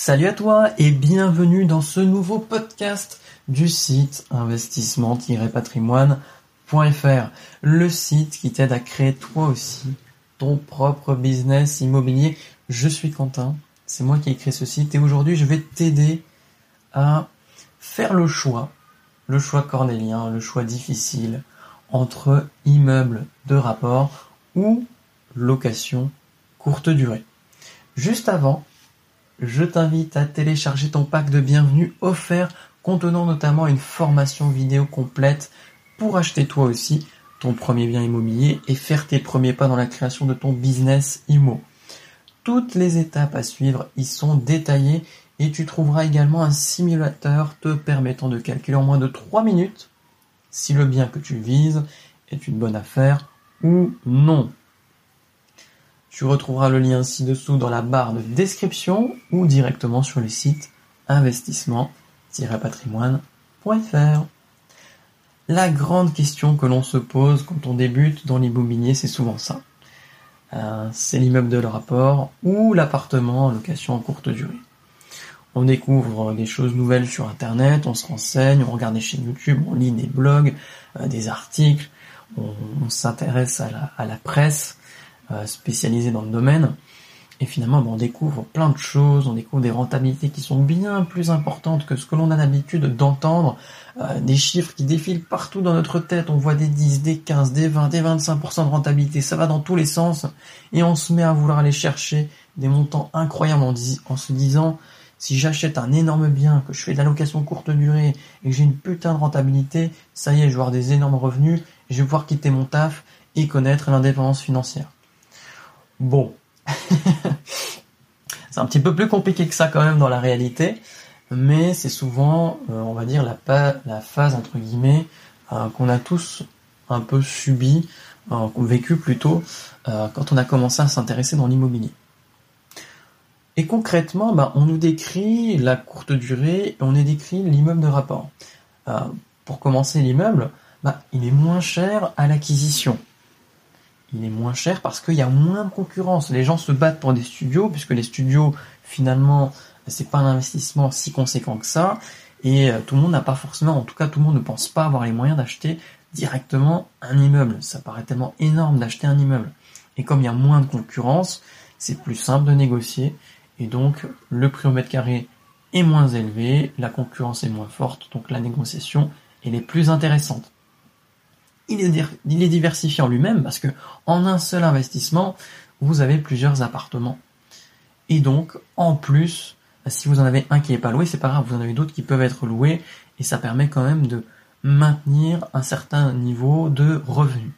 Salut à toi et bienvenue dans ce nouveau podcast du site investissement-patrimoine.fr, le site qui t'aide à créer toi aussi ton propre business immobilier. Je suis Quentin, c'est moi qui ai créé ce site et aujourd'hui je vais t'aider à faire le choix, le choix cornélien, le choix difficile entre immeuble de rapport ou location courte durée. Juste avant, je t'invite à télécharger ton pack de bienvenue offert contenant notamment une formation vidéo complète pour acheter toi aussi ton premier bien immobilier et faire tes premiers pas dans la création de ton business IMO. Toutes les étapes à suivre y sont détaillées et tu trouveras également un simulateur te permettant de calculer en moins de 3 minutes si le bien que tu vises est une bonne affaire ou non. Tu retrouveras le lien ci-dessous dans la barre de description ou directement sur le site investissement-patrimoine.fr. La grande question que l'on se pose quand on débute dans l'immobilier, c'est souvent ça. Euh, c'est l'immeuble de le rapport ou l'appartement en location en courte durée. On découvre des choses nouvelles sur Internet, on se renseigne, on regarde des chaînes YouTube, on lit des blogs, euh, des articles, on, s'intéresse à la presse, spécialisé dans le domaine. Et finalement, on découvre plein de choses, on découvre des rentabilités qui sont bien plus importantes que ce que l'on a l'habitude d'entendre, euh, des chiffres qui défilent partout dans notre tête, on voit des 10, des 15, des 20, des 25% de rentabilité, ça va dans tous les sens, et on se met à vouloir aller chercher des montants incroyables en, en se disant, si j'achète un énorme bien, que je fais de la location courte durée, et que j'ai une putain de rentabilité, ça y est, je vais avoir des énormes revenus, je vais pouvoir quitter mon taf et connaître l'indépendance financière. Bon. c'est un petit peu plus compliqué que ça quand même dans la réalité, mais c'est souvent, euh, on va dire, la, phase, entre guillemets, euh, qu'on a tous un peu subi, euh, vécu plutôt, quand on a commencé à s'intéresser dans l'immobilier. Et concrètement, bah, on nous décrit la courte durée et on nous décrit l'immeuble de rapport. pour commencer, l'immeuble, bah, il est moins cher à l'acquisition il est moins cher parce qu'il y a moins de concurrence. Les gens se battent pour des studios, puisque les studios, finalement, c'est pas un investissement si conséquent que ça. Et euh, tout le monde n'a pas forcément, en tout cas, tout le monde ne pense pas avoir les moyens d'acheter directement un immeuble. Ça paraît tellement énorme d'acheter un immeuble. Et comme il y a moins de concurrence, c'est plus simple de négocier. Et donc, le prix au mètre carré est moins élevé, la concurrence est moins forte, donc la négociation, elle est plus intéressante il est, diversifié en lui-même parce que en un seul investissement, vous avez plusieurs appartements. Et donc, en plus, si vous en avez un qui n'est pas loué, c'est pas grave, vous en avez d'autres qui peuvent être loués et ça permet quand même de maintenir un certain niveau de revenus.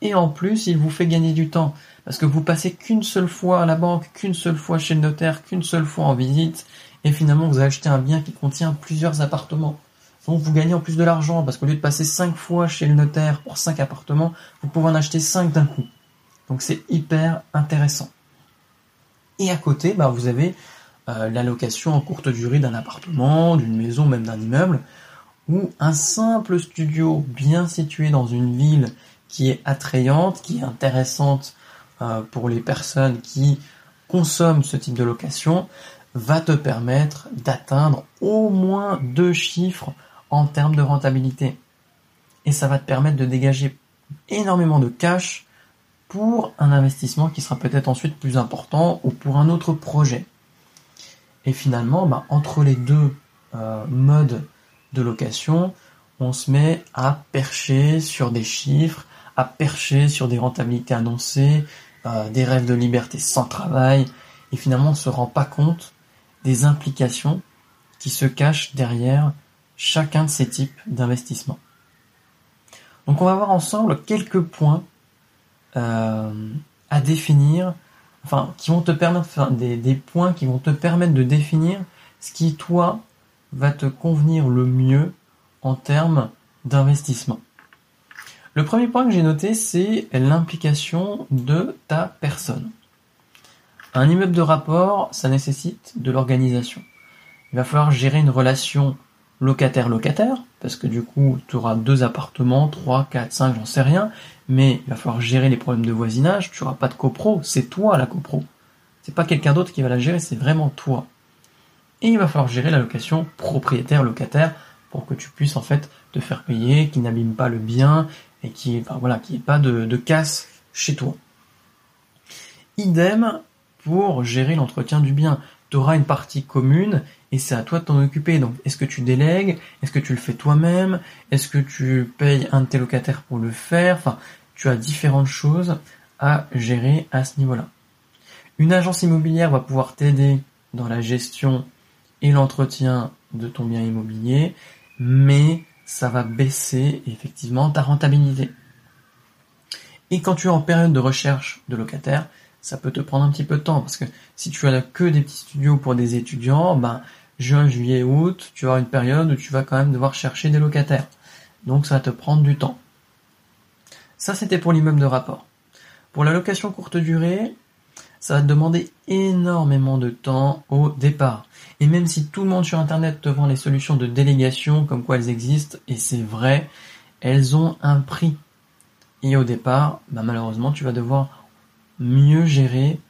Et en plus, il vous fait gagner du temps parce que vous passez qu'une seule fois à la banque, qu'une seule fois chez le notaire, qu'une seule fois en visite et finalement vous achetez un bien qui contient plusieurs appartements. Donc vous gagnez en plus de l'argent parce qu'au lieu de passer 5 fois chez le notaire pour 5 appartements, vous pouvez en acheter 5 d'un coup. Donc c'est hyper intéressant. Et à côté, bah, vous avez euh, la location en courte durée d'un appartement, d'une maison, même d'un immeuble, ou un simple studio bien situé dans une ville qui est attrayante, qui est intéressante euh, pour les personnes qui consomment ce type de location, va te permettre d'atteindre au moins deux chiffres en termes de rentabilité. Et ça va te permettre de dégager énormément de cash pour un investissement qui sera peut-être ensuite plus important ou pour un autre projet. Et finalement, bah, entre les deux euh, modes de location, on se met à percher sur des chiffres, à percher sur des rentabilités annoncées, euh, des rêves de liberté sans travail, et finalement on ne se rend pas compte des implications qui se cachent derrière chacun de ces types d'investissement. Donc on va voir ensemble quelques points euh, à définir, enfin qui vont te permettre, des, des points qui vont te permettre de définir ce qui toi va te convenir le mieux en termes d'investissement. Le premier point que j'ai noté, c'est l'implication de ta personne. Un immeuble de rapport, ça nécessite de l'organisation. Il va falloir gérer une relation locataire-locataire, parce que du coup, tu auras deux appartements, trois, quatre, cinq, j'en sais rien, mais il va falloir gérer les problèmes de voisinage, tu n'auras pas de copro, c'est toi la copro. C'est pas quelqu'un d'autre qui va la gérer, c'est vraiment toi. Et il va falloir gérer la location propriétaire-locataire pour que tu puisses en fait te faire payer, qu'il n'abîme pas le bien et qu'il enfin, voilà, qu'il n'y ait pas de, de casse chez toi. Idem pour gérer l'entretien du bien. Tu auras une partie commune et c'est à toi de t'en occuper. Donc, est-ce que tu délègues? Est-ce que tu le fais toi-même? Est-ce que tu payes un de tes locataires pour le faire? Enfin, tu as différentes choses à gérer à ce niveau-là. Une agence immobilière va pouvoir t'aider dans la gestion et l'entretien de ton bien immobilier, mais ça va baisser effectivement ta rentabilité. Et quand tu es en période de recherche de locataires, ça peut te prendre un petit peu de temps parce que si tu as que des petits studios pour des étudiants, ben juin, juillet, août, tu auras une période où tu vas quand même devoir chercher des locataires. Donc ça va te prendre du temps. Ça c'était pour l'immeuble de rapport. Pour la location courte durée, ça va te demander énormément de temps au départ. Et même si tout le monde sur Internet te vend les solutions de délégation comme quoi elles existent, et c'est vrai, elles ont un prix. Et au départ, bah malheureusement, tu vas devoir mieux gérer,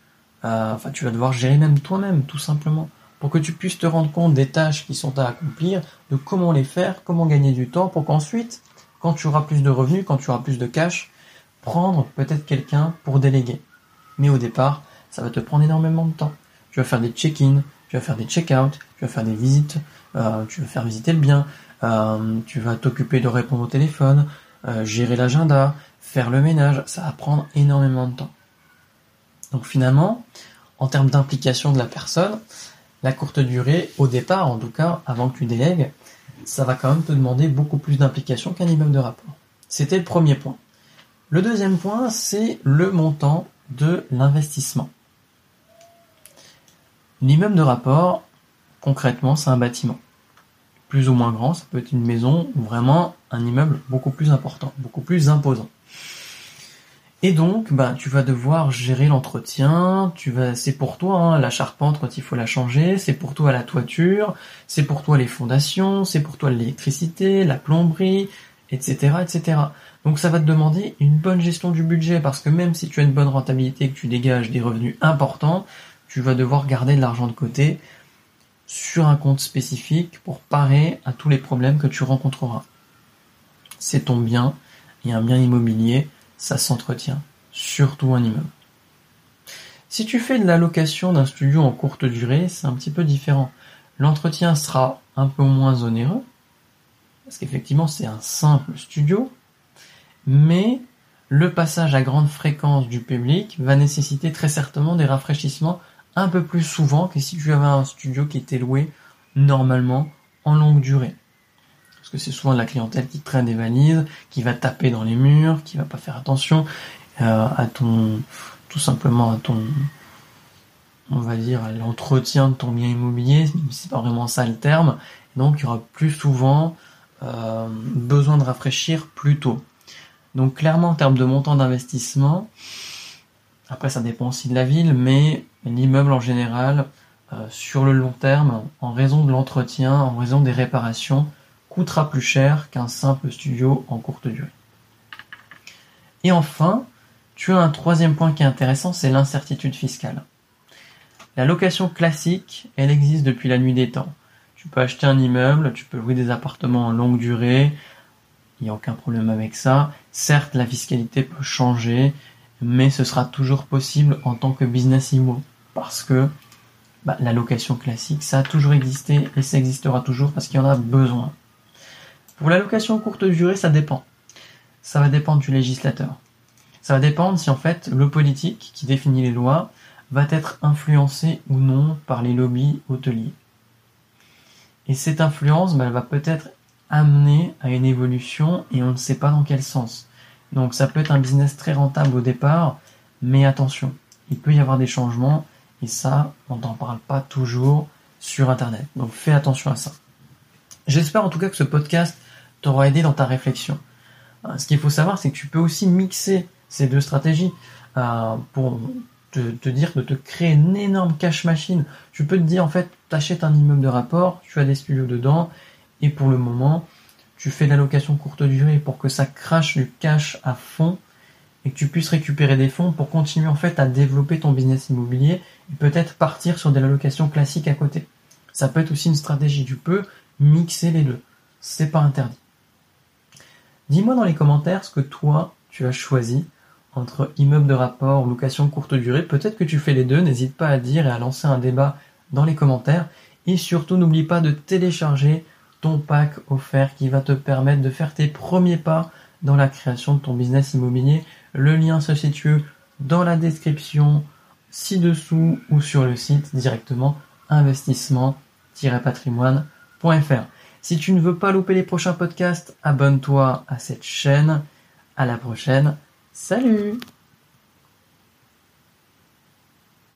euh, enfin tu vas devoir gérer même toi-même, tout simplement, pour que tu puisses te rendre compte des tâches qui sont à accomplir, de comment les faire, comment gagner du temps, pour qu'ensuite, quand tu auras plus de revenus, quand tu auras plus de cash, prendre peut-être quelqu'un pour déléguer. Mais au départ, ça va te prendre énormément de temps. Tu vas faire des check-in, tu vas faire des check-out, tu vas faire des visites, euh, tu vas faire visiter le bien, euh, tu vas t'occuper de répondre au téléphone, gérer l'agenda, faire le ménage, ça va prendre énormément de temps. Donc finalement, en termes d'implication de la personne, la courte durée, au départ en tout cas, avant que tu délègues, ça va quand même te demander beaucoup plus d'implication qu'un immeuble de rapport. C'était le premier point. Le deuxième point, c'est le montant de l'investissement. L'immeuble de rapport, concrètement, c'est un bâtiment. Plus ou moins grand, ça peut être une maison ou vraiment un immeuble beaucoup plus important, beaucoup plus imposant. Et donc, bah, tu vas devoir gérer l'entretien. Tu vas, c'est pour toi hein, la charpente quand il faut la changer, c'est pour toi la toiture, c'est pour toi les fondations, c'est pour toi l'électricité, la plomberie, etc., etc. Donc, ça va te demander une bonne gestion du budget parce que même si tu as une bonne rentabilité, que tu dégages des revenus importants, tu vas devoir garder de l'argent de côté sur un compte spécifique pour parer à tous les problèmes que tu rencontreras. C'est ton bien et un bien immobilier ça s'entretient, surtout un immeuble. Si tu fais de la location d'un studio en courte durée, c'est un petit peu différent. L'entretien sera un peu moins onéreux, parce qu'effectivement c'est un simple studio, mais le passage à grande fréquence du public va nécessiter très certainement des rafraîchissements un peu plus souvent que si tu avais un studio qui était loué normalement en longue durée c'est souvent la clientèle qui traîne des valises, qui va taper dans les murs, qui va pas faire attention euh, à ton, tout simplement à ton, on va dire, à l'entretien de ton bien immobilier, c'est pas vraiment ça le terme. Donc il y aura plus souvent euh, besoin de rafraîchir plus tôt. Donc clairement en termes de montant d'investissement, après ça dépend aussi de la ville, mais l'immeuble en général, euh, sur le long terme, en raison de l'entretien, en raison des réparations, coûtera plus cher qu'un simple studio en courte durée. Et enfin, tu as un troisième point qui est intéressant, c'est l'incertitude fiscale. La location classique, elle existe depuis la nuit des temps. Tu peux acheter un immeuble, tu peux louer des appartements en longue durée, il n'y a aucun problème avec ça. Certes, la fiscalité peut changer, mais ce sera toujours possible en tant que business immo. Parce que bah, la location classique, ça a toujours existé et ça existera toujours parce qu'il y en a besoin. Pour la location courte durée, ça dépend. Ça va dépendre du législateur. Ça va dépendre si en fait le politique qui définit les lois va être influencé ou non par les lobbies hôteliers. Et cette influence, bah, elle va peut-être amener à une évolution et on ne sait pas dans quel sens. Donc ça peut être un business très rentable au départ, mais attention, il peut y avoir des changements et ça, on n'en parle pas toujours sur Internet. Donc fais attention à ça. J'espère en tout cas que ce podcast t'aura aidé dans ta réflexion. Euh, ce qu'il faut savoir, c'est que tu peux aussi mixer ces deux stratégies euh, pour te, dire de te créer une énorme cash machine. Tu peux te dire en fait, tu achètes un immeuble de rapport, tu as des studios dedans, et pour le moment, tu fais de la location courte durée pour que ça crache du cash à fond et que tu puisses récupérer des fonds pour continuer en fait à développer ton business immobilier et peut-être partir sur de la location classique à côté. Ça peut être aussi une stratégie. Tu peux mixer les deux. C'est pas interdit. Dis-moi dans les commentaires ce que toi tu as choisi entre immeuble de rapport ou location courte durée. Peut-être que tu fais les deux. N'hésite pas à dire et à lancer un débat dans les commentaires. Et surtout, n'oublie pas de télécharger ton pack offert qui va te permettre de faire tes premiers pas dans la création de ton business immobilier. Le lien se situe dans la description ci-dessous ou sur le site directement investissement-patrimoine.fr. Si tu ne veux pas louper les prochains podcasts, abonne-toi à cette chaîne. À la prochaine. Salut